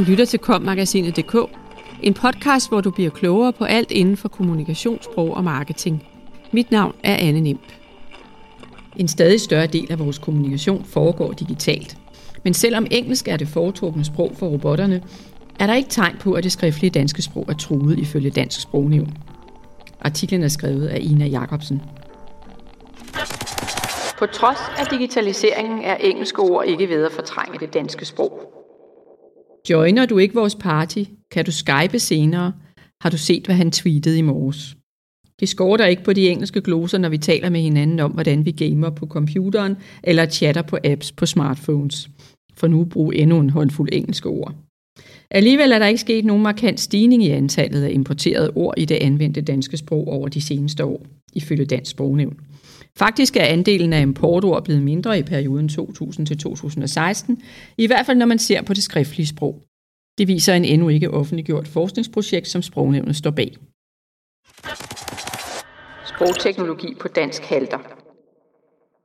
Du lytter til kommagasinet.dk, en podcast, hvor du bliver klogere på alt inden for kommunikationssprog og marketing. Mit navn er Anne Nimp. En stadig større del af vores kommunikation foregår digitalt. Men selvom engelsk er det foretrukne sprog for robotterne, er der ikke tegn på, at det skriftlige danske sprog er truet ifølge Dansk Sprognævn. Artiklen er skrevet af Ina Jacobsen. På trods af digitaliseringen er engelske ord ikke ved at fortrænge det danske sprog. Joiner du ikke vores party? Kan du skype senere? Har du set, hvad han tweetede i morges? Det skorter ikke på de engelske gloser, når vi taler med hinanden om, hvordan vi gamer på computeren eller chatter på apps på smartphones. For nu brug endnu en håndfuld engelske ord. Alligevel er der ikke sket nogen markant stigning i antallet af importerede ord i det anvendte danske sprog over de seneste år, ifølge Dansk Sprognævn. Faktisk er andelen af importord blevet mindre i perioden 2000 til 2016, i hvert fald når man ser på det skriftlige sprog. Det viser en endnu ikke offentliggjort forskningsprojekt, som Sprognævnet står bag. Sprogteknologi på dansk halter.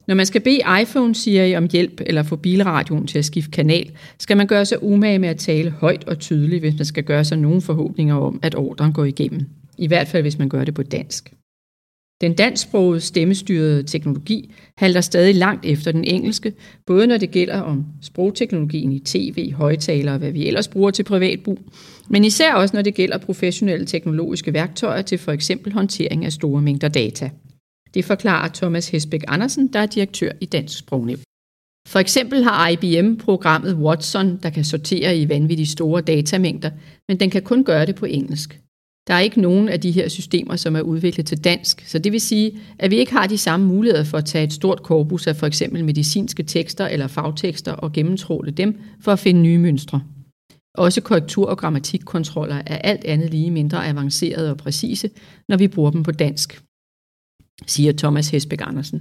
Når man skal bede iPhone Siri om hjælp eller få bilradioen til at skifte kanal, skal man gøre sig umage med at tale højt og tydeligt, hvis man skal gøre sig nogle forhåbninger om, at ordren går igennem. I hvert fald, hvis man gør det på dansk. Den dansksprogede stemmestyrede teknologi halter stadig langt efter den engelske, både når det gælder om sprogteknologien i tv, højtalere og hvad vi ellers bruger til privat brug, men især også når det gælder professionelle teknologiske værktøjer til for eksempel håndtering af store mængder data. Det forklarer Thomas Hesbæk Andersen, der er direktør i Dansk Sprognævn. For eksempel har IBM programmet Watson, der kan sortere i vanvittigt store datamængder, men den kan kun gøre det på engelsk. Der er ikke nogen af de her systemer, som er udviklet til dansk, så det vil sige, at vi ikke har de samme muligheder for at tage et stort korpus af for eksempel medicinske tekster eller fagtekster og gennemtråle dem for at finde nye mønstre. Også korrektur- og grammatikkontroller er alt andet lige mindre avancerede og præcise, når vi bruger dem på dansk, siger Thomas Hesbæk Andersen.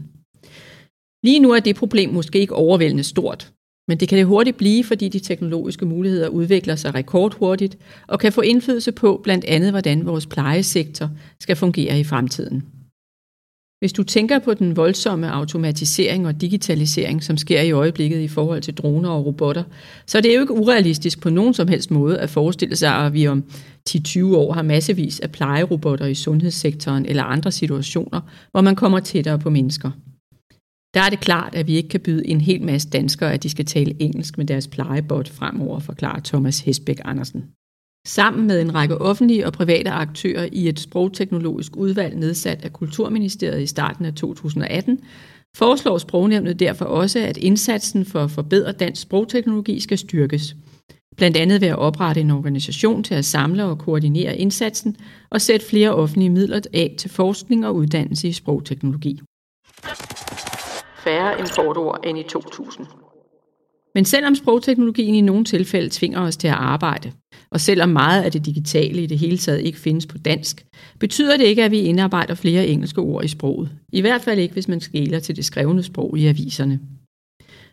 Lige nu er det problem måske ikke overvældende stort, men det kan det hurtigt blive, fordi de teknologiske muligheder udvikler sig rekordhurtigt og kan få indflydelse på blandt andet, hvordan vores plejesektor skal fungere i fremtiden. Hvis du tænker på den voldsomme automatisering og digitalisering, som sker i øjeblikket i forhold til droner og robotter, så er det jo ikke urealistisk på nogen som helst måde at forestille sig, at vi om 10-20 år har massevis af plejerobotter i sundhedssektoren eller andre situationer, hvor man kommer tættere på mennesker. Der er det klart, at vi ikke kan byde en hel masse danskere, at de skal tale engelsk med deres plejebot fremover, forklarer Thomas Hesbæk Andersen. Sammen med en række offentlige og private aktører i et sprogteknologisk udvalg nedsat af Kulturministeriet i starten af 2018, foreslår sprognævnet derfor også, at indsatsen for at forbedre dansk sprogteknologi skal styrkes. Blandt andet ved at oprette en organisation til at samle og koordinere indsatsen og sætte flere offentlige midler af til forskning og uddannelse i sprogteknologi færre importord end i 2000. Men selvom sprogteknologien i nogle tilfælde tvinger os til at arbejde, og selvom meget af det digitale i det hele taget ikke findes på dansk, betyder det ikke, at vi indarbejder flere engelske ord i sproget. I hvert fald ikke, hvis man skæler til det skrevne sprog i aviserne.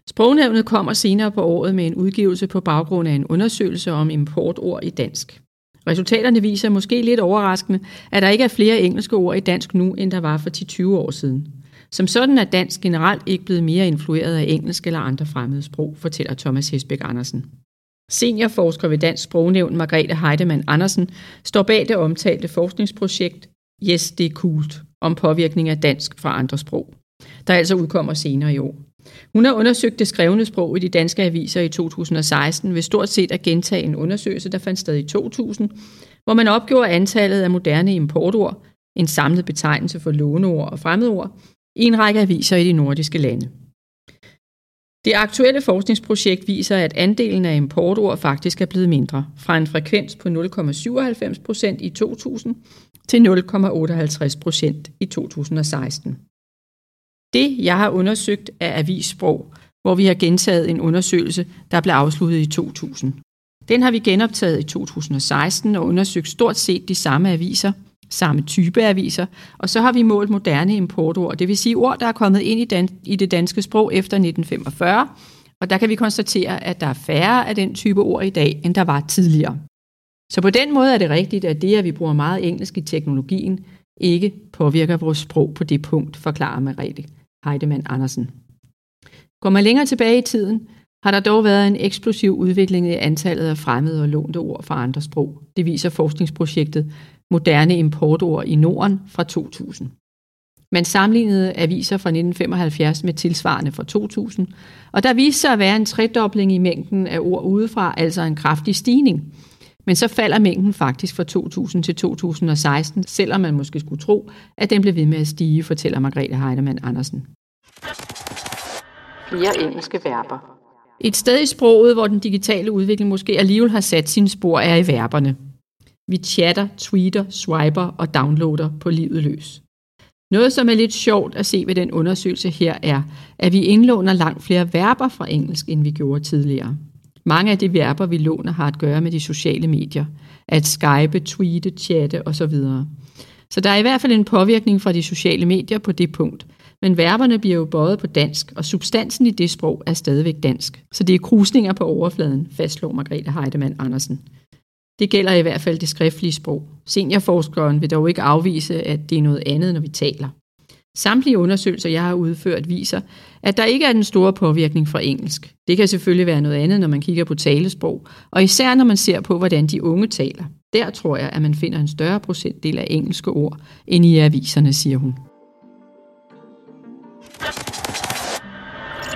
Sprognævnet kommer senere på året med en udgivelse på baggrund af en undersøgelse om importord i dansk. Resultaterne viser måske lidt overraskende, at der ikke er flere engelske ord i dansk nu, end der var for 10-20 år siden. Som sådan er dansk generelt ikke blevet mere influeret af engelsk eller andre fremmede sprog, fortæller Thomas Hesbæk Andersen. Seniorforsker ved Dansk Sprognævn Margrethe Heidemann Andersen står bag det omtalte forskningsprojekt Yes, det er kult om påvirkning af dansk fra andre sprog, der altså udkommer senere i år. Hun har undersøgt det skrevne sprog i de danske aviser i 2016 ved stort set at gentage en undersøgelse, der fandt sted i 2000, hvor man opgjorde antallet af moderne importord, en samlet betegnelse for låneord og fremmedord, i en række aviser i de nordiske lande. Det aktuelle forskningsprojekt viser, at andelen af importord faktisk er blevet mindre, fra en frekvens på 0,97% i 2000 til 0,58% i 2016. Det, jeg har undersøgt, er avissprog, hvor vi har gentaget en undersøgelse, der blev afsluttet i 2000. Den har vi genoptaget i 2016 og undersøgt stort set de samme aviser – samme type aviser, og så har vi målt moderne importord, det vil sige ord, der er kommet ind i, dan- i det danske sprog efter 1945, og der kan vi konstatere, at der er færre af den type ord i dag, end der var tidligere. Så på den måde er det rigtigt, at det, at vi bruger meget engelsk i teknologien, ikke påvirker vores sprog på det punkt, forklarer Merete Heidemann Andersen. Går man længere tilbage i tiden, har der dog været en eksplosiv udvikling i antallet af fremmede og lånte ord fra andre sprog. Det viser forskningsprojektet Moderne importord i Norden fra 2000. Man sammenlignede aviser fra 1975 med tilsvarende fra 2000, og der viste sig at være en tredobling i mængden af ord udefra, altså en kraftig stigning. Men så falder mængden faktisk fra 2000 til 2016, selvom man måske skulle tro, at den blev ved med at stige, fortæller Margrethe Heidemann Andersen. Flere engelske verber. Et sted i sproget, hvor den digitale udvikling måske alligevel har sat sine spor, er i verberne. Vi chatter, tweeter, swiper og downloader på livet løs. Noget, som er lidt sjovt at se ved den undersøgelse her, er, at vi indlåner langt flere verber fra engelsk, end vi gjorde tidligere. Mange af de verber, vi låner, har at gøre med de sociale medier. At skype, tweete, chatte osv. Så der er i hvert fald en påvirkning fra de sociale medier på det punkt. Men verberne bliver jo bøjet på dansk, og substansen i det sprog er stadigvæk dansk. Så det er krusninger på overfladen, fastslår Margrethe Heidemann Andersen. Det gælder i hvert fald det skriftlige sprog. Seniorforskeren vil dog ikke afvise, at det er noget andet, når vi taler. Samtlige undersøgelser, jeg har udført, viser, at der ikke er den store påvirkning fra engelsk. Det kan selvfølgelig være noget andet, når man kigger på talesprog, og især når man ser på, hvordan de unge taler. Der tror jeg, at man finder en større procentdel af engelske ord, end i aviserne, siger hun.